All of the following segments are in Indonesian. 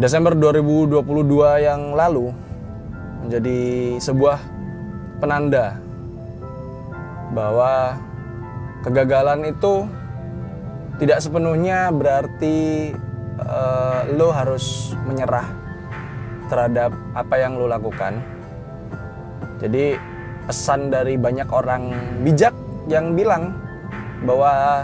Desember 2022 yang lalu menjadi sebuah penanda bahwa kegagalan itu tidak sepenuhnya berarti uh, lo harus menyerah terhadap apa yang lo lakukan. Jadi pesan dari banyak orang bijak yang bilang bahwa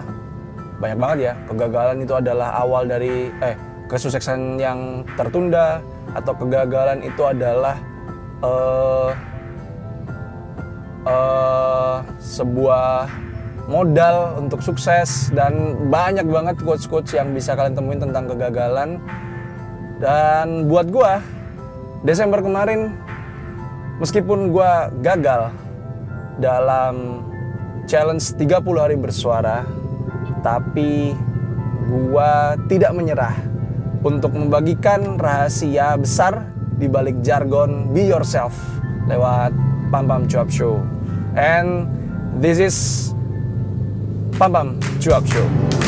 banyak banget ya kegagalan itu adalah awal dari eh kesuksesan yang tertunda atau kegagalan itu adalah uh, uh, sebuah modal untuk sukses dan banyak banget quotes-quotes yang bisa kalian temuin tentang kegagalan. Dan buat gua Desember kemarin meskipun gua gagal dalam challenge 30 hari bersuara tapi gua tidak menyerah untuk membagikan rahasia besar di balik jargon be yourself lewat Pam Pam Cuap Show and this is Pam Pam Cuap Show.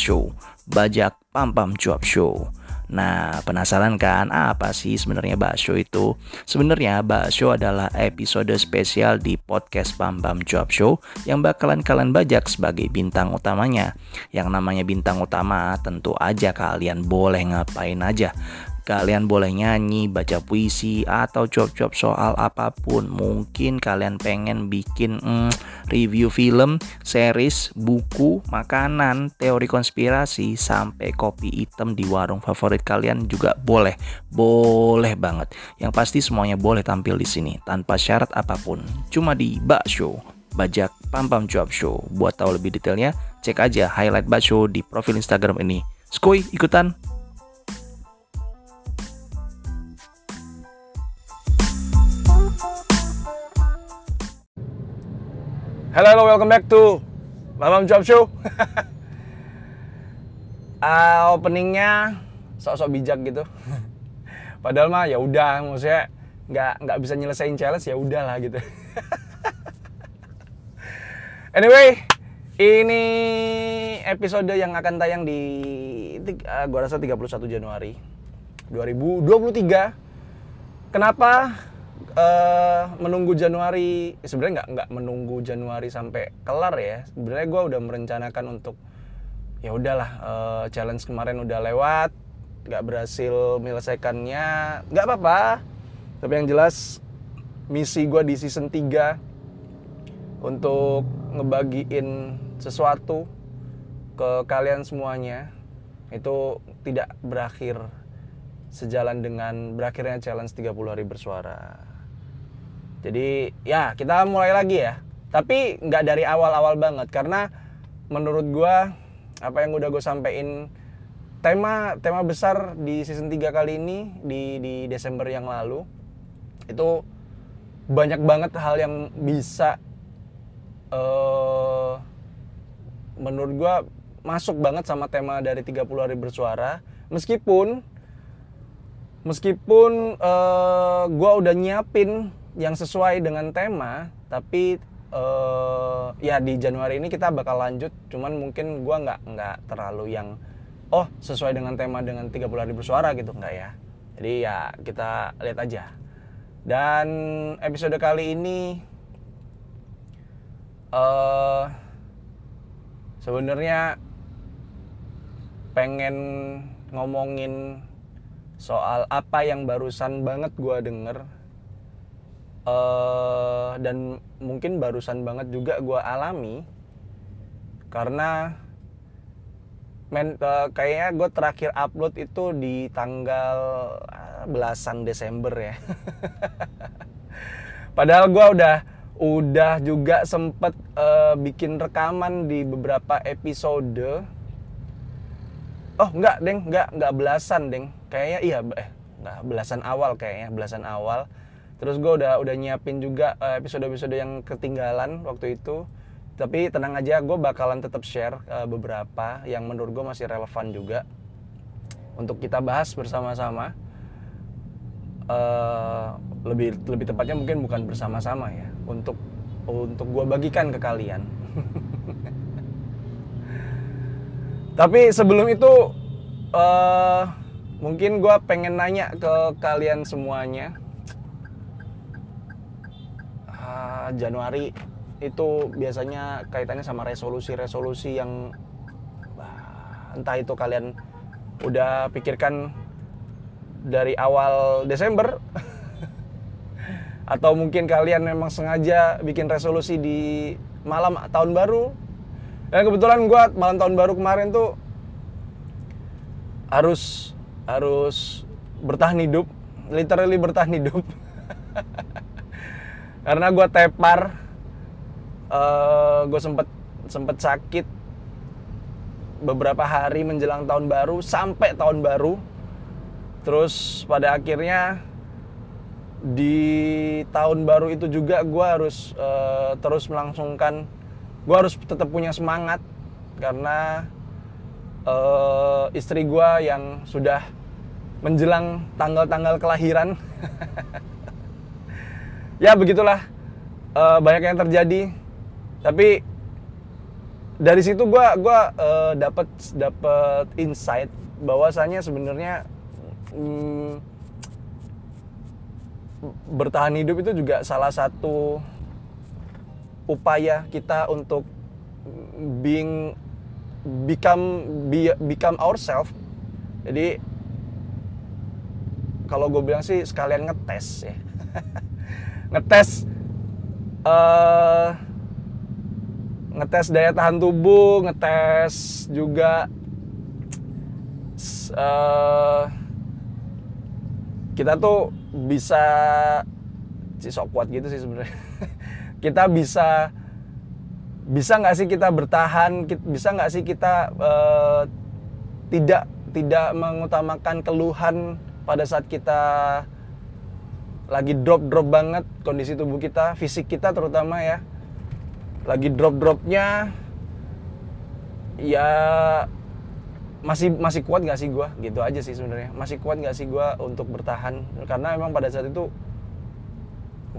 Show, Bajak Pam Pam Cuap Show. Nah, penasaran kan apa sih sebenarnya bakso itu? Sebenarnya bakso adalah episode spesial di podcast Bam Bam Job Show yang bakalan kalian bajak sebagai bintang utamanya. Yang namanya bintang utama tentu aja kalian boleh ngapain aja. Kalian boleh nyanyi, baca puisi, atau cuap-cuap soal apa pun. Mungkin kalian pengen bikin mm, review film, series, buku, makanan, teori konspirasi, sampai kopi hitam di warung favorit kalian juga boleh. Boleh banget. Yang pasti semuanya boleh tampil di sini tanpa syarat apa pun. Cuma di Bak Show. Bajak Pam Pam Cuap Show. Buat tahu lebih detailnya, cek aja highlight Bak Show di profil Instagram ini. Skoy, ikutan! Hello, hello, welcome back to Mamam Job Show. uh, openingnya sok-sok bijak gitu. Padahal mah ya udah, maksudnya nggak nggak bisa nyelesain challenge ya udahlah gitu. anyway, ini episode yang akan tayang di uh, gua rasa 31 Januari 2023. Kenapa uh, menunggu Januari. Sebenarnya nggak nggak menunggu Januari sampai kelar ya. Sebenarnya gue udah merencanakan untuk ya udahlah uh, challenge kemarin udah lewat nggak berhasil menyelesaikannya. Nggak apa-apa. Tapi yang jelas misi gue di season 3 untuk ngebagiin sesuatu ke kalian semuanya itu tidak berakhir sejalan dengan berakhirnya challenge 30 hari bersuara jadi ya kita mulai lagi ya. Tapi nggak dari awal-awal banget karena menurut gue apa yang udah gue sampein tema tema besar di season 3 kali ini di di Desember yang lalu itu banyak banget hal yang bisa uh, menurut gue masuk banget sama tema dari 30 hari bersuara meskipun meskipun uh, eh, gue udah nyiapin yang sesuai dengan tema tapi uh, ya di Januari ini kita bakal lanjut cuman mungkin gue nggak nggak terlalu yang oh sesuai dengan tema dengan 30 hari bersuara gitu nggak ya. Jadi ya kita lihat aja. Dan episode kali ini uh, sebenarnya pengen ngomongin soal apa yang barusan banget gue denger uh, dan mungkin barusan banget juga gue alami karena men uh, kayaknya gue terakhir upload itu di tanggal uh, belasan Desember ya. Padahal gue udah udah juga sempet uh, bikin rekaman di beberapa episode. Oh enggak deng enggak enggak belasan deng. Kayaknya iya eh enggak belasan awal kayaknya belasan awal terus gue udah udah nyiapin juga eh, episode-episode yang ketinggalan waktu itu. Tapi tenang aja gue bakalan tetap share uh, beberapa yang menurut gue masih relevan juga untuk kita bahas bersama-sama. Uh, lebih lebih tepatnya mungkin bukan bersama-sama ya untuk untuk gue bagikan ke kalian. Tapi sebelum itu uh, mungkin gue pengen nanya ke kalian semuanya Januari itu biasanya kaitannya sama resolusi-resolusi yang entah itu kalian udah pikirkan dari awal Desember atau mungkin kalian memang sengaja bikin resolusi di malam tahun baru. Dan kebetulan gue malam tahun baru kemarin tuh harus harus bertahan hidup literally bertahan hidup karena gue tepar uh, eh, gue sempet sempet sakit beberapa hari menjelang tahun baru sampai tahun baru. Terus pada akhirnya di tahun baru itu juga gue harus uh, terus melangsungkan gue harus tetap punya semangat. Karena uh, istri gue yang sudah menjelang tanggal-tanggal kelahiran ya begitulah. Uh, banyak yang terjadi. Tapi dari situ gue gua uh, dapat dapat insight bahwasanya sebenarnya hmm, bertahan hidup itu juga salah satu upaya kita untuk being become be, become ourselves jadi kalau gue bilang sih sekalian ngetes ya ngetes uh, ngetes daya tahan tubuh, ngetes juga uh, kita tuh bisa sok kuat gitu sih sebenarnya. kita bisa bisa nggak sih kita bertahan, bisa nggak sih kita uh, tidak tidak mengutamakan keluhan pada saat kita lagi drop drop banget kondisi tubuh kita, fisik kita terutama ya. Lagi drop-dropnya ya masih masih kuat nggak sih gue gitu aja sih sebenarnya. Masih kuat nggak sih gue untuk bertahan? Karena emang pada saat itu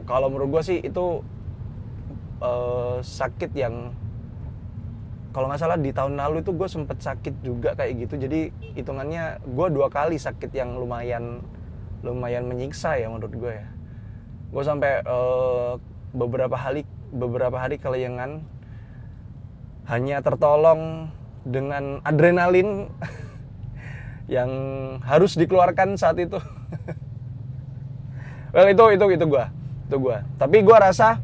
kalau menurut gue sih itu uh, sakit yang kalau nggak salah di tahun lalu itu gue sempet sakit juga kayak gitu. Jadi hitungannya gue dua kali sakit yang lumayan lumayan menyiksa ya menurut gue ya gue sampai uh, beberapa hari beberapa hari kelayangan hanya tertolong dengan adrenalin yang harus dikeluarkan saat itu. well itu itu itu gua, itu gua. Tapi gua rasa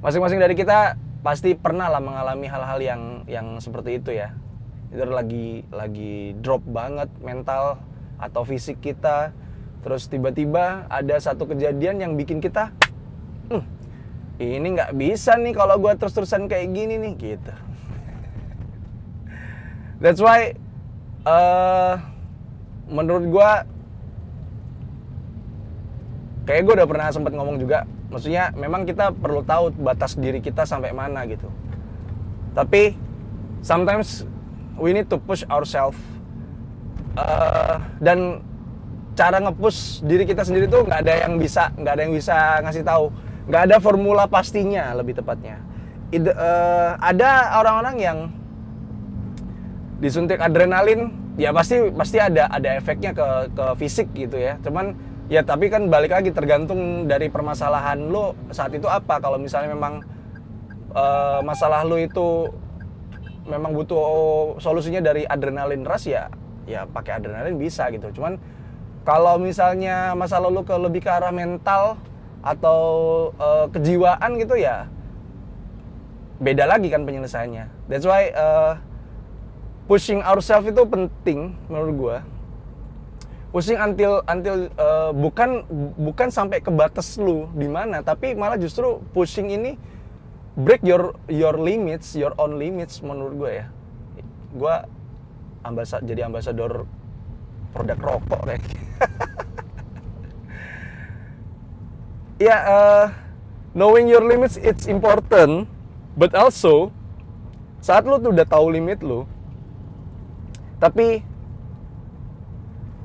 masing-masing dari kita pasti pernah lah mengalami hal-hal yang yang seperti itu ya. Itu lagi lagi drop banget mental atau fisik kita. Terus tiba-tiba ada satu kejadian yang bikin kita, hmm, ini nggak bisa nih kalau gue terus-terusan kayak gini nih gitu. That's why uh, menurut gue kayak gue udah pernah sempat ngomong juga maksudnya memang kita perlu tahu batas diri kita sampai mana gitu. Tapi sometimes we need to push ourselves uh, dan cara ngepush diri kita sendiri tuh nggak ada yang bisa nggak ada yang bisa ngasih tahu. Nggak ada formula pastinya lebih tepatnya. Ide, uh, ada orang-orang yang disuntik adrenalin ya pasti pasti ada ada efeknya ke ke fisik gitu ya. Cuman ya tapi kan balik lagi tergantung dari permasalahan lo saat itu apa. Kalau misalnya memang uh, masalah lo itu memang butuh solusinya dari adrenalin ras ya ya pakai adrenalin bisa gitu. Cuman kalau misalnya masalah lo ke lebih ke arah mental atau uh, kejiwaan gitu ya beda lagi kan penyelesaiannya. That's why uh, pushing ourselves itu penting menurut gue. Pushing until until uh, bukan bukan sampai ke batas lu di mana, tapi malah justru pushing ini break your your limits, your own limits menurut gue ya. Gue ambasad jadi ambasador produk rokok kayak. Gitu. ya uh, knowing your limits it's important but also saat lu tuh udah tahu limit lu tapi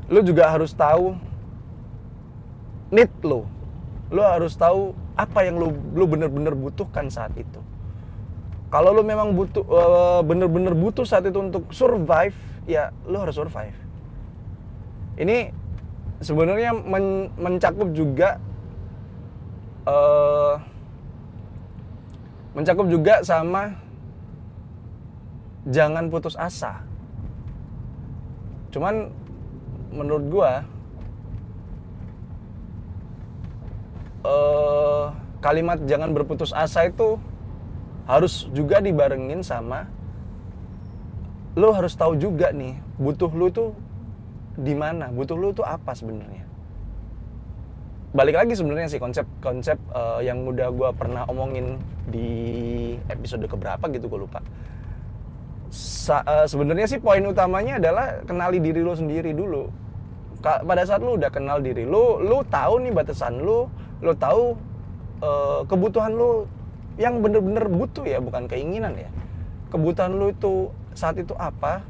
lu juga harus tahu need lu lu harus tahu apa yang lu lu bener-bener butuhkan saat itu kalau lu memang butuh eh, bener-bener butuh saat itu untuk survive ya lu harus survive ini sebenarnya men- mencakup juga eh mencakup juga sama jangan putus asa. Cuman menurut gua eh kalimat jangan berputus asa itu harus juga dibarengin sama lu harus tahu juga nih butuh lu itu di mana? Butuh lu itu apa sebenarnya? Balik lagi sebenarnya sih konsep-konsep eh, yang udah gua pernah omongin di episode keberapa gitu gue lupa. Eh, sebenarnya sih poin utamanya adalah kenali diri lu sendiri dulu. Ka- pada saat lu udah kenal diri lu lu tahu nih batasan lu lu tahu eh, kebutuhan lu yang bener-bener butuh ya bukan keinginan ya. Kebutuhan lu itu saat itu apa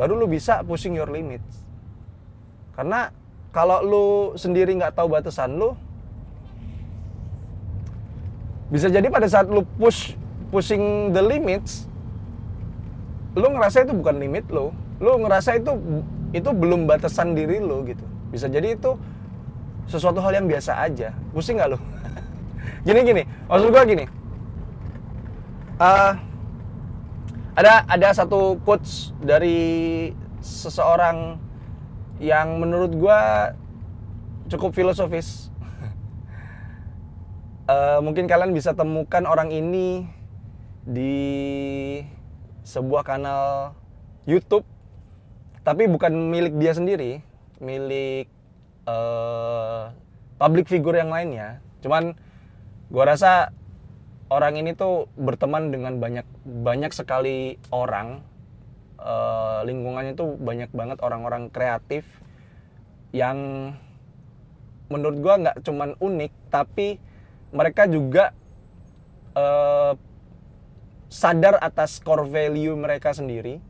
baru lu bisa pushing your limits karena kalau lu sendiri nggak tahu batasan lu bisa jadi pada saat lu push pushing the limits lu ngerasa itu bukan limit lu. Lu ngerasa itu itu belum batasan diri lu gitu. Bisa jadi itu sesuatu hal yang biasa aja. Pusing nggak lu? Gini gini. Maksud gua gini. Eh, ada ada satu quotes dari seseorang yang menurut gua cukup filosofis Eh, mungkin kalian bisa temukan orang ini di sebuah kanal YouTube, tapi bukan milik dia sendiri, milik eh, public figure yang lainnya. Cuman gua rasa orang ini tuh berteman dengan banyak banyak sekali orang, Eh, lingkungannya tuh banyak banget orang-orang kreatif yang menurut gua nggak cuman unik, tapi mereka juga eh, sadar atas core value mereka sendiri.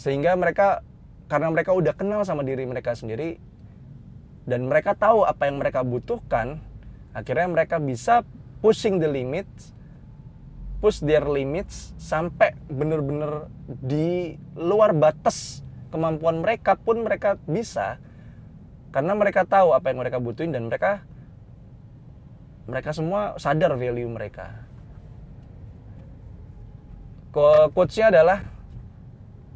Sehingga mereka karena mereka udah kenal sama diri mereka sendiri dan mereka tahu apa yang mereka butuhkan akhirnya mereka bisa pushing the limits push their limits sampai bener-bener di luar batas kemampuan mereka pun mereka bisa. Karena mereka tahu apa yang mereka butuhin dan mereka mereka semua sadar value mereka. Quotes-nya adalah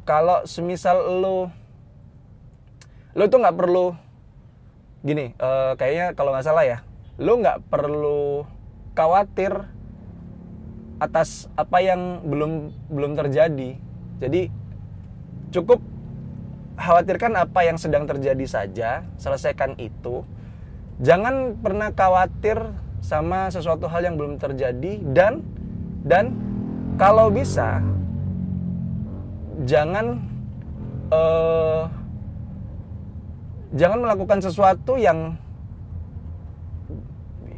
kalau semisal lo lo tuh nggak perlu gini eh, kayaknya kalau nggak salah ya lo nggak perlu khawatir atas apa yang belum belum terjadi. Jadi cukup khawatirkan apa yang sedang terjadi saja selesaikan itu. Jangan pernah khawatir sama sesuatu hal yang belum terjadi dan dan kalau bisa jangan eh, jangan melakukan sesuatu yang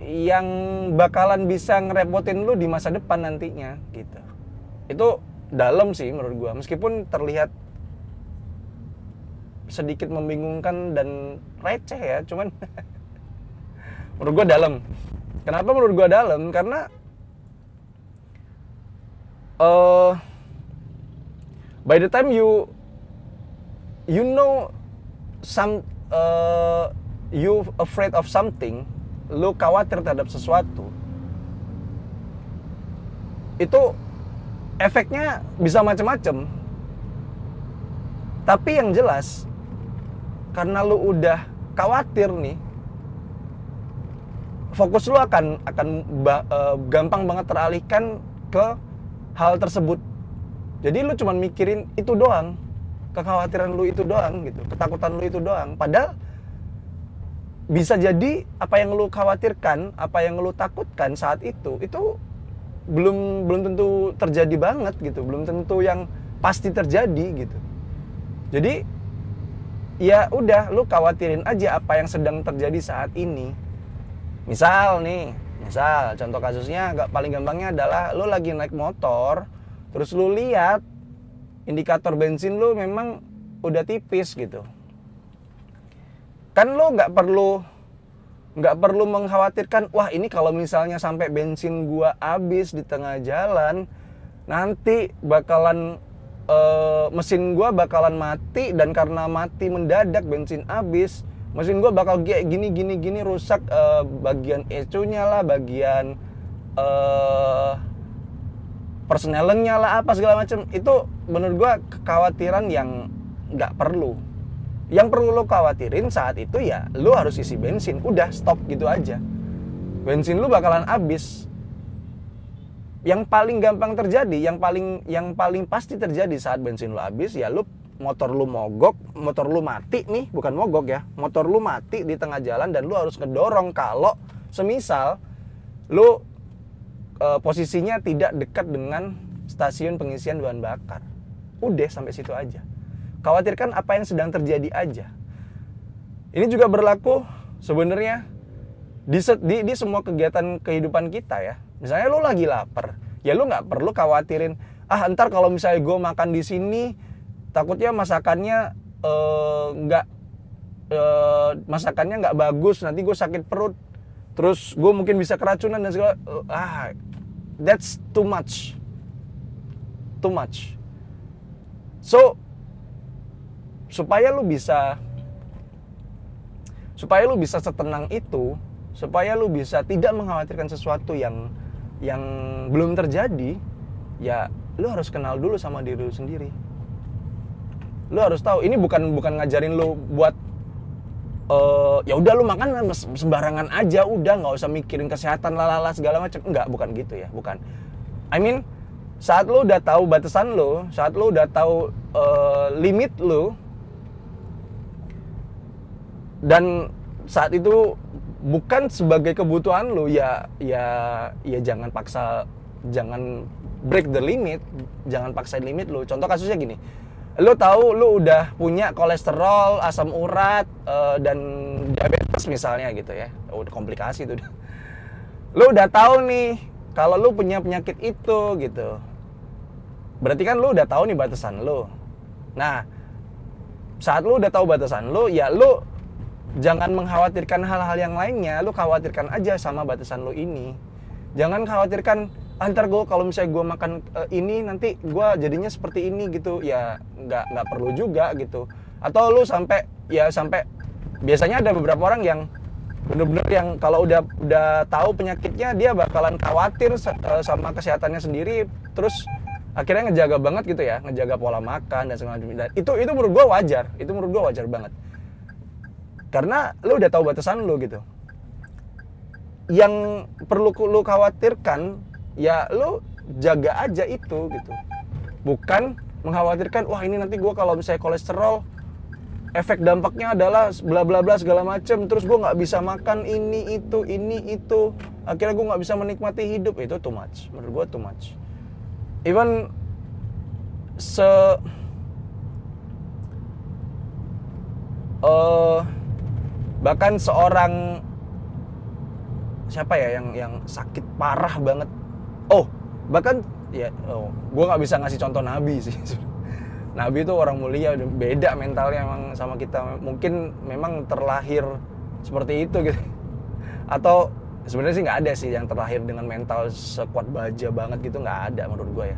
yang bakalan bisa ngerepotin lu di masa depan nantinya gitu. Itu dalam sih menurut gua. Meskipun terlihat sedikit membingungkan dan receh ya cuman menurut gua dalam. Kenapa menurut gua dalam? Karena eh by the time you you know some uh, you afraid of something lu khawatir terhadap sesuatu itu efeknya bisa macam-macam tapi yang jelas karena lu udah khawatir nih fokus lu akan akan eh, gampang banget teralihkan ke hal tersebut. Jadi lu cuman mikirin itu doang kekhawatiran lu itu doang gitu ketakutan lu itu doang. Padahal bisa jadi apa yang lu khawatirkan apa yang lu takutkan saat itu itu belum belum tentu terjadi banget gitu belum tentu yang pasti terjadi gitu. Jadi ya udah lu khawatirin aja apa yang sedang terjadi saat ini. Misal nih misal contoh kasusnya nggak paling gampangnya adalah lu lagi naik motor terus lu lihat indikator bensin lu memang udah tipis gitu kan lu nggak perlu nggak perlu mengkhawatirkan wah ini kalau misalnya sampai bensin gua habis di tengah jalan nanti bakalan eh, mesin gua bakalan mati dan karena mati mendadak bensin habis mesin gua bakal gini gini gini rusak eh, bagian ECU-nya lah bagian eh persnelennya lah apa segala macam itu menurut gua kekhawatiran yang nggak perlu yang perlu lo khawatirin saat itu ya lo harus isi bensin. Udah stop gitu aja. Bensin lo bakalan habis. Yang paling gampang terjadi yang paling yang paling pasti terjadi saat bensin lo habis ya lo motor lu mogok motor lu mati nih. Bukan mogok ya motor lu mati di tengah jalan dan lu harus ngedorong kalau semisal lu eh, posisinya tidak dekat dengan stasiun pengisian bahan bakar. Udah sampai situ aja khawatirkan apa yang sedang terjadi aja. Ini juga berlaku sebenarnya di, di, di semua kegiatan kehidupan kita ya. Misalnya lu lagi lapar, ya lu nggak perlu khawatirin, ah ntar kalau misalnya gue makan di sini, takutnya masakannya eh, nggak eh, masakannya nggak bagus, nanti gue sakit perut, terus gue mungkin bisa keracunan dan segala, ah that's too much, too much. So supaya lu bisa supaya lu bisa setenang itu supaya lu bisa tidak mengkhawatirkan sesuatu yang yang belum terjadi ya lu harus kenal dulu sama diri lu sendiri. Lu harus tahu ini bukan bukan ngajarin lu buat eh ya udah lu makan sembarangan aja udah nggak usah mikirin kesehatan lalala segala macam. Enggak bukan gitu ya bukan. I mean saat lu udah tahu batasan lu saat lu udah tahu eh, limit lu dan saat itu bukan sebagai kebutuhan lu ya ya ya jangan paksa jangan break the limit jangan paksain limit lu. Contoh kasusnya gini lu tahu lu udah punya kolesterol asam urat eh, dan diabetes misalnya gitu ya. Udah komplikasi tuh. Lu udah tahu nih kalau lu punya penyakit itu gitu. Berarti kan lu udah tahu nih batasan lu. Nah saat lu udah tahu batasan lu ya lu jangan mengkhawatirkan hal-hal yang lainnya lu khawatirkan aja sama batasan lu ini. Jangan khawatirkan antar gue kalau misalnya gue makan eh, ini nanti gue jadinya seperti ini gitu. Ya nggak nggak perlu juga gitu. Atau lu sampai ya sampai biasanya ada beberapa orang yang bener-bener yang kalau udah udah tahu penyakitnya dia bakalan khawatir eh, sama kesehatannya sendiri. Terus akhirnya ngejaga banget gitu ya ngejaga pola makan dan segala macam. Itu itu menurut gue wajar. Itu menurut gue wajar banget karena lu udah tahu batasan lu gitu. Yang perlu lu khawatirkan ya lu jaga aja itu gitu. Bukan mengkhawatirkan wah ini nanti gua kalau misalnya kolesterol efek dampaknya adalah bla bla bla segala macem terus gua nggak bisa makan ini itu ini itu. Akhirnya gua nggak bisa menikmati hidup. Itu too much. Menurut gua too much. Even se eh bahkan seorang siapa ya yang yang sakit parah banget. Oh bahkan ya oh, gue nggak bisa ngasih contoh nabi sih. Nabi itu orang mulia beda mentalnya emang sama kita. Mungkin memang terlahir seperti itu gitu. Atau sebenarnya sih nggak ada sih yang terlahir dengan mental sekuat baja banget gitu nggak ada menurut gue ya.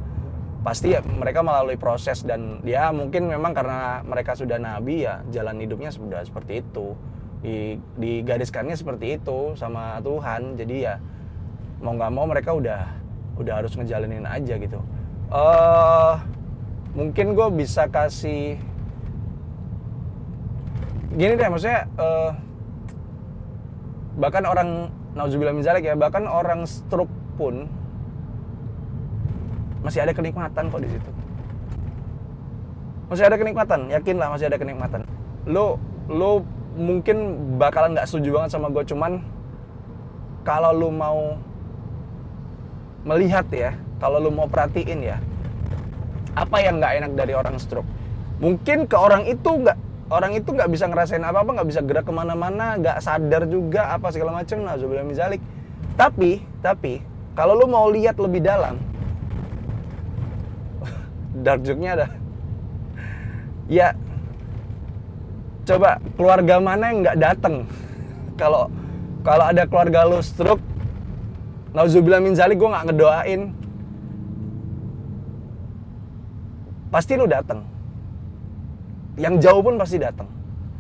Pasti ya mereka melalui proses dan ya mungkin memang karena mereka sudah nabi ya jalan hidupnya sudah seperti itu digariskannya seperti itu sama Tuhan. Jadi ya mau nggak mau mereka udah udah harus ngejalanin aja gitu. Eh mungkin gue bisa kasih gini deh maksudnya eh bahkan orang nauzubillah zalik ya bahkan orang stroke pun masih ada kenikmatan kok di situ. Masih ada kenikmatan yakinlah masih ada kenikmatan. Lo lo mungkin bakalan nggak setuju banget sama gue cuman kalau lu mau melihat ya kalau lu mau perhatiin ya apa yang nggak enak dari orang stroke? Mungkin ke orang itu nggak orang itu nggak bisa ngerasain apa apa nggak bisa gerak ke mana-mana nggak sadar juga apa segala macam nah min zalik tapi tapi kalau lu mau lihat lebih dalam dark joke-nya ada. Ya coba keluarga mana yang nggak datang kalau kalau ada keluarga lu stroke nauzubillah min zalik gue nggak ngedoain. Pasti lu datang yang jauh pun pasti datang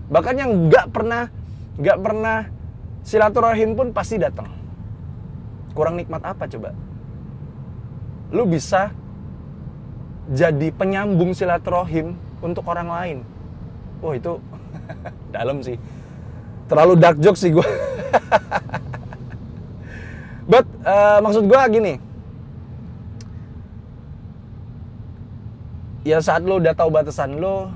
bahkan yang nggak pernah nggak pernah silaturahim pun pasti datang kurang nikmat apa coba? Lu bisa jadi penyambung silaturahim untuk orang lain. Wah itu dalam sih. Terlalu dark joke sih gue but uh, maksud gue gini. Ya saat lo udah tahu batasan lo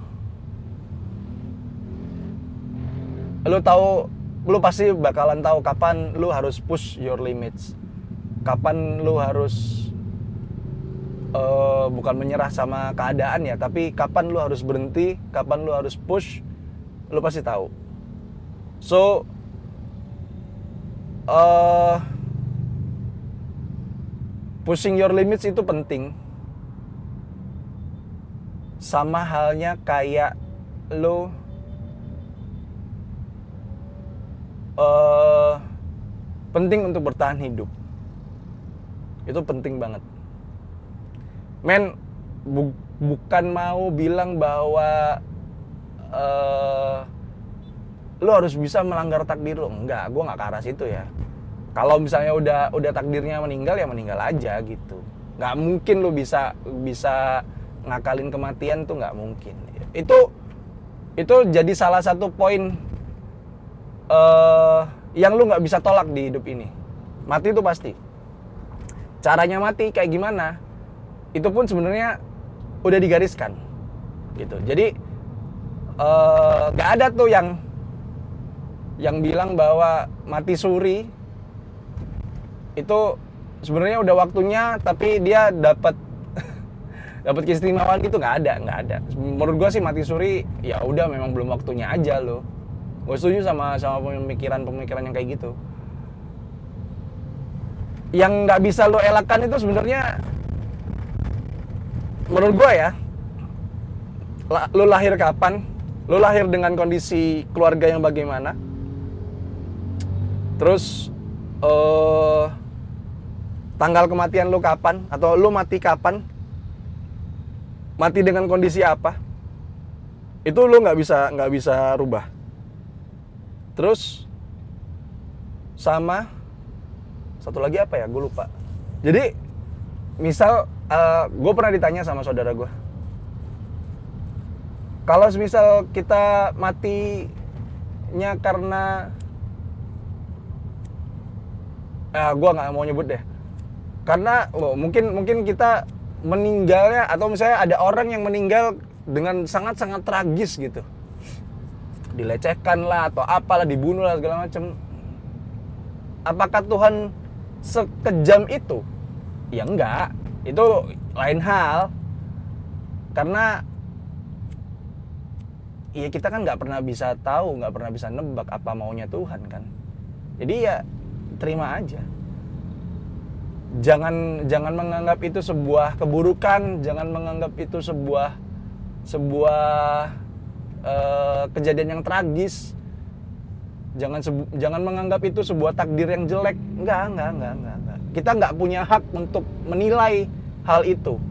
lo tahu lo pasti bakalan tahu kapan lo harus push your limits. Kapan lo harus uh, bukan menyerah sama keadaan ya tapi kapan lo harus berhenti kapan lo harus push lo pasti tahu. So uh, pushing your limits itu penting. Sama halnya kayak lo uh, penting untuk bertahan hidup. Itu penting banget. Men bu bukan mau bilang bahwa uh, lo harus bisa melanggar takdir lo enggak gue nggak ke arah situ ya. Kalau misalnya udah udah takdirnya meninggal ya meninggal aja gitu. Nggak mungkin lo bisa bisa ngakalin kematian tuh nggak mungkin. Itu itu jadi salah satu poin uh, yang lu nggak bisa tolak di hidup ini. Mati itu pasti. Caranya mati kayak gimana itu pun sebenarnya udah digariskan gitu. Jadi nggak uh, ada tuh yang yang bilang bahwa mati suri. Itu sebenarnya udah waktunya tapi dia dapat dapat keistimewaan gitu nggak ada nggak ada. Menurut gua sih mati suri ya udah memang belum waktunya aja loh. Gue setuju sama sama pemikiran pemikiran yang kayak gitu. Yang nggak bisa lo elakkan itu sebenarnya menurut gue ya lo lahir kapan lo lahir dengan kondisi keluarga yang bagaimana? Terus uh, tanggal kematian lo kapan? Atau lo mati kapan? Mati dengan kondisi apa? Itu lo nggak bisa nggak bisa rubah. Terus sama satu lagi apa ya? Gue lupa. Jadi misal uh, gue pernah ditanya sama saudara gue kalau misal kita matinya karena uh, gue nggak mau nyebut deh. Karena oh, mungkin mungkin kita meninggalnya atau misalnya ada orang yang meninggal dengan sangat sangat tragis gitu. Dilecehkan lah atau apalah dibunuh lah segala macam apakah Tuhan sekejam itu? Ya enggak. Itu lain hal. Karena ya kita kan nggak pernah bisa tahu nggak pernah bisa nebak apa maunya Tuhan kan? Jadi ya terima aja. Jangan jangan menganggap itu sebuah keburukan jangan menganggap itu sebuah sebuah uh, kejadian yang tragis. Jangan jangan menganggap itu sebuah takdir yang jelek. Enggak enggak enggak enggak, enggak. kita nggak punya hak untuk menilai hal itu.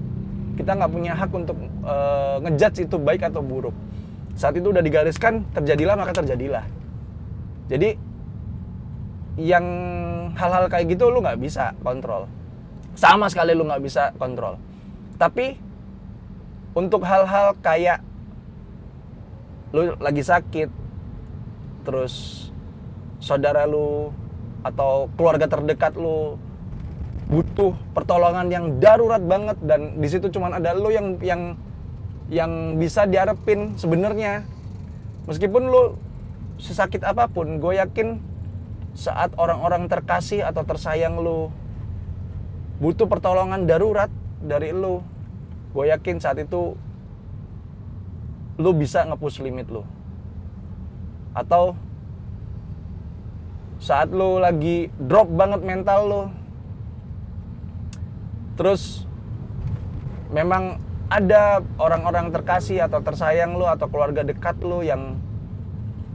Kita nggak punya hak untuk uh, ngejudge itu baik atau buruk saat itu udah digariskan terjadilah maka terjadilah. Jadi yang hal-hal kayak gitu lu nggak bisa kontrol. Sama sekali lu nggak bisa kontrol. Tapi untuk hal-hal kayak lu lagi sakit terus saudara lu atau keluarga terdekat lu butuh pertolongan yang darurat banget dan di situ cuma ada lu yang yang yang bisa diharapin sebenarnya. Meskipun lu sesakit apa pun gue yakin saat orang-orang terkasih atau tersayang lu butuh pertolongan darurat dari lu gue yakin saat itu lu bisa ngepush limit lu. Atau saat lo lagi drop banget mental lo terus memang ada orang-orang terkasih atau tersayang lo atau keluarga dekat lo yang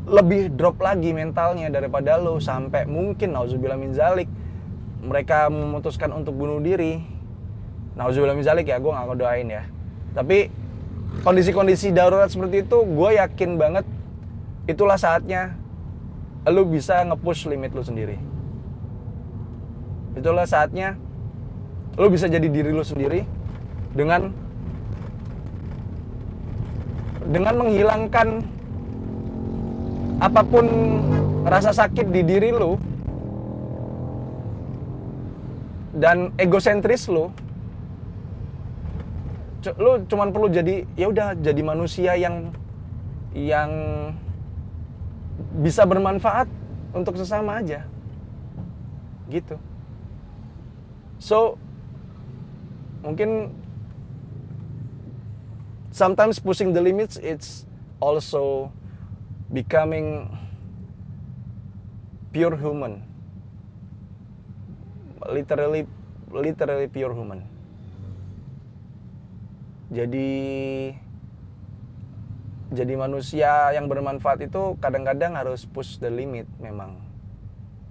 lebih drop lagi mentalnya daripada lo sampai mungkin nauzubillah min zalik mereka memutuskan untuk bunuh diri. Nauzubillah min zalik ya gue nggak doain ya. Tapi kondisi-kondisi darurat seperti itu gue yakin banget itulah saatnya lo bisa nge-push limit lo sendiri. Itulah saatnya lo bisa jadi diri lo sendiri dengan dengan menghilangkan apa pun rasa sakit di diri lu dan egosentris lu lu cuman perlu jadi ya udah jadi manusia yang yang bisa bermanfaat untuk sesama aja. Gitu. So mungkin sometimes pushing the limits it's also becoming pure human. Literally literally pure human. Jadi jadi manusia yang bermanfaat itu kadang-kadang harus push the limit memang.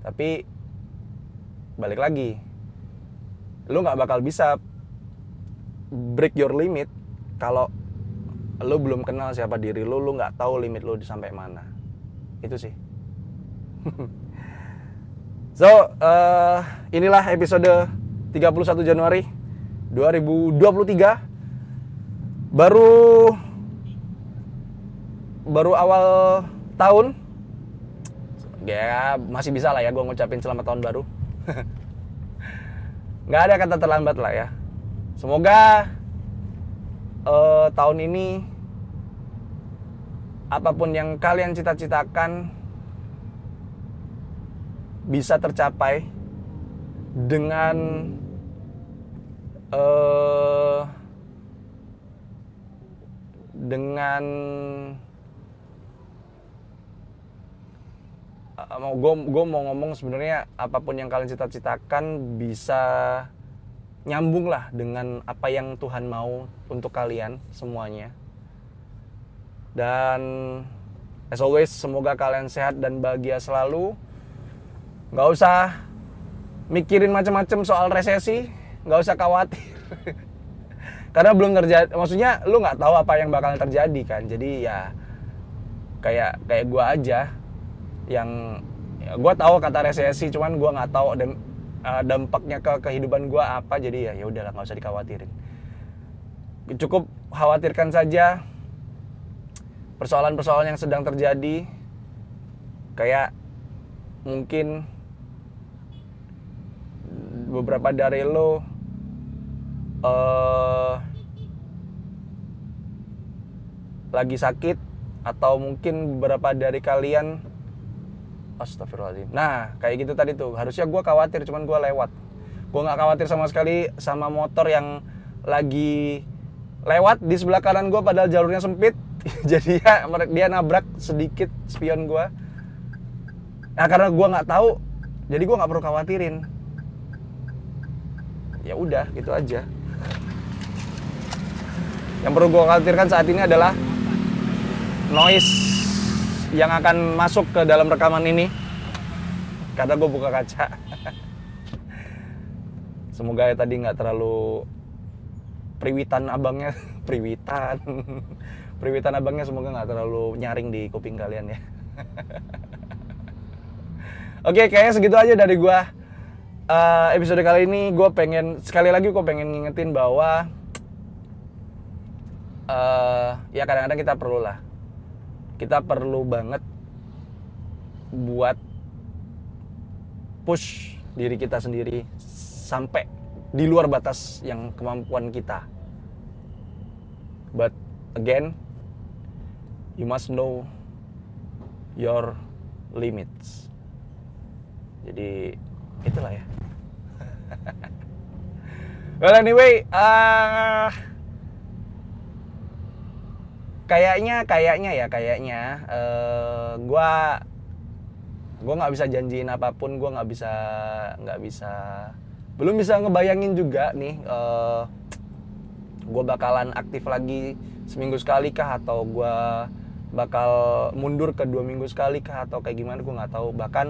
Tapi balik lagi lu nggak bakal bisa break your limit kalau lu belum kenal siapa diri lu, lu nggak tahu limit lu sampai mana. Itu sih. so, uh, inilah episode 31 Januari 2023. Baru baru awal tahun. Ya, masih bisa lah ya gue ngucapin selamat tahun baru. nggak ada kata terlambat lah ya. Semoga uh, tahun ini apa pun yang kalian cita-citakan bisa tercapai dengan uh, dengan uh, mau gue mau ngomong sebenarnya apa pun yang kalian cita-citakan bisa nyambung lah dengan apa yang Tuhan mau untuk kalian semuanya. Dan as always semoga kalian sehat dan bahagia selalu. Gak usah mikirin macam-macam soal resesi, gak usah khawatir. Karena belum terjadi, maksudnya lu nggak tahu apa yang bakal terjadi kan. Jadi ya kayak kayak gua aja yang ya gua tahu kata resesi, cuman gua nggak tahu uh, dampaknya ke kehidupan gue apa jadi ya ya udahlah nggak usah dikhawatirin. Cukup khawatirkan saja persoalan-persoalan yang sedang terjadi. Kayak mungkin beberapa dari lo uh, lagi sakit atau mungkin beberapa dari kalian Astagfirullahaladzim. Nah, kayak gitu tadi tuh. Harusnya gue khawatir, cuman gue lewat. Gue nggak khawatir sama sekali sama motor yang lagi lewat di sebelah kanan gue padahal jalurnya sempit. Jadi ya dia nabrak sedikit spion gue. Nah, karena gue nggak tahu, jadi gue nggak perlu khawatirin. Ya udah, gitu aja. Yang perlu gue khawatirkan saat ini adalah noise yang akan masuk ke dalam rekaman ini. Karena gue buka kaca. Semoga ya tadi nggak terlalu priwitan abangnya. Priwitan. Priwitan abangnya semoga nggak terlalu nyaring di kuping kalian ya. Oke kayaknya segitu aja dari gue uh, episode kali ini gue pengen sekali lagi gue pengen ngingetin bahwa uh, ya kadang-kadang kita perlu lah kita perlu banget buat push diri kita sendiri sampai di luar batas yang kemampuan kita. But again, you must know your limits. Jadi itulah ya. well anyway, uh, kayaknya kayaknya ya kayaknya uh, gua gue nggak bisa janjiin apa pun gue nggak bisa nggak bisa belum bisa ngebayangin juga nih uh, gue bakalan aktif lagi seminggu sekali kah atau gue bakal mundur ke dua minggu sekali kah atau kayak gimana gue nggak tahu. Bahkan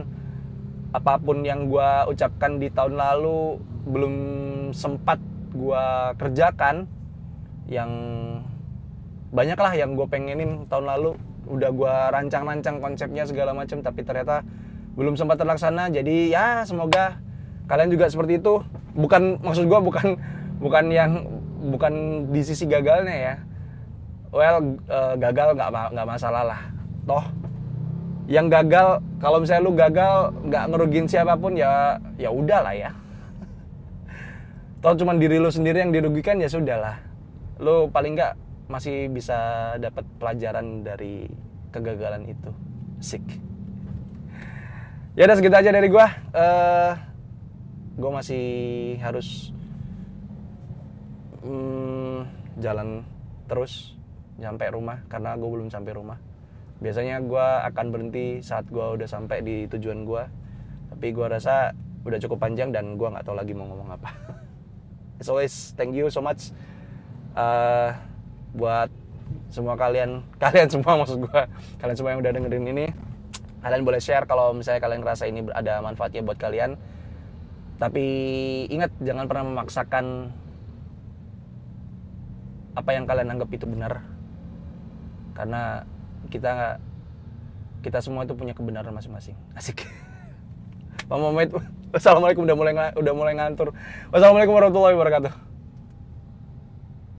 apa pun yang gue ucapkan di tahun lalu belum sempat gue kerjakan yang banyak lah yang gue pengenin. Tahun lalu udah gue rancang-rancang konsepnya segala macam tapi ternyata belum sempat terlaksana. Jadi ya semoga kalian juga seperti itu. Bukan maksud gue bukan bukan yang bukan di sisi gagalnya ya. Well uh, gagal nggak nggak masalah lah. Toh yang gagal kalau misalnya lu gagal nggak ngerugin siapa pun ya ya udah lah ya. Toh cuma diri lu sendiri yang dirugikan ya sudah lah. Lu paling nggak masih bisa dapat pelajaran dari kegagalan itu. Sik. Ya udah segitu aja dari gua. Uh, gua masih harus um, jalan terus sampai rumah karena gue belum sampai rumah. Biasanya gua akan berhenti saat gua udah sampai di tujuan gua. Tapi gua rasa udah cukup panjang dan gua nggak tahu lagi mau ngomong apa. As always, thank you so much. Uh, buat semua kalian kalian semua maksud gue kalian semua yang udah dengerin ini kalian boleh share kalau misalnya kalian ngerasa ini ada manfaatnya buat kalian. Tapi ingat jangan pernah memaksakan apa yang kalian anggap itu benar. Karena kita kita semua itu punya kebenaran masing-masing. Asik. Pak Assalamualaikum udah mulai udah mulai ngantur. Wassalamualaikum warahmatullahi wabarakatuh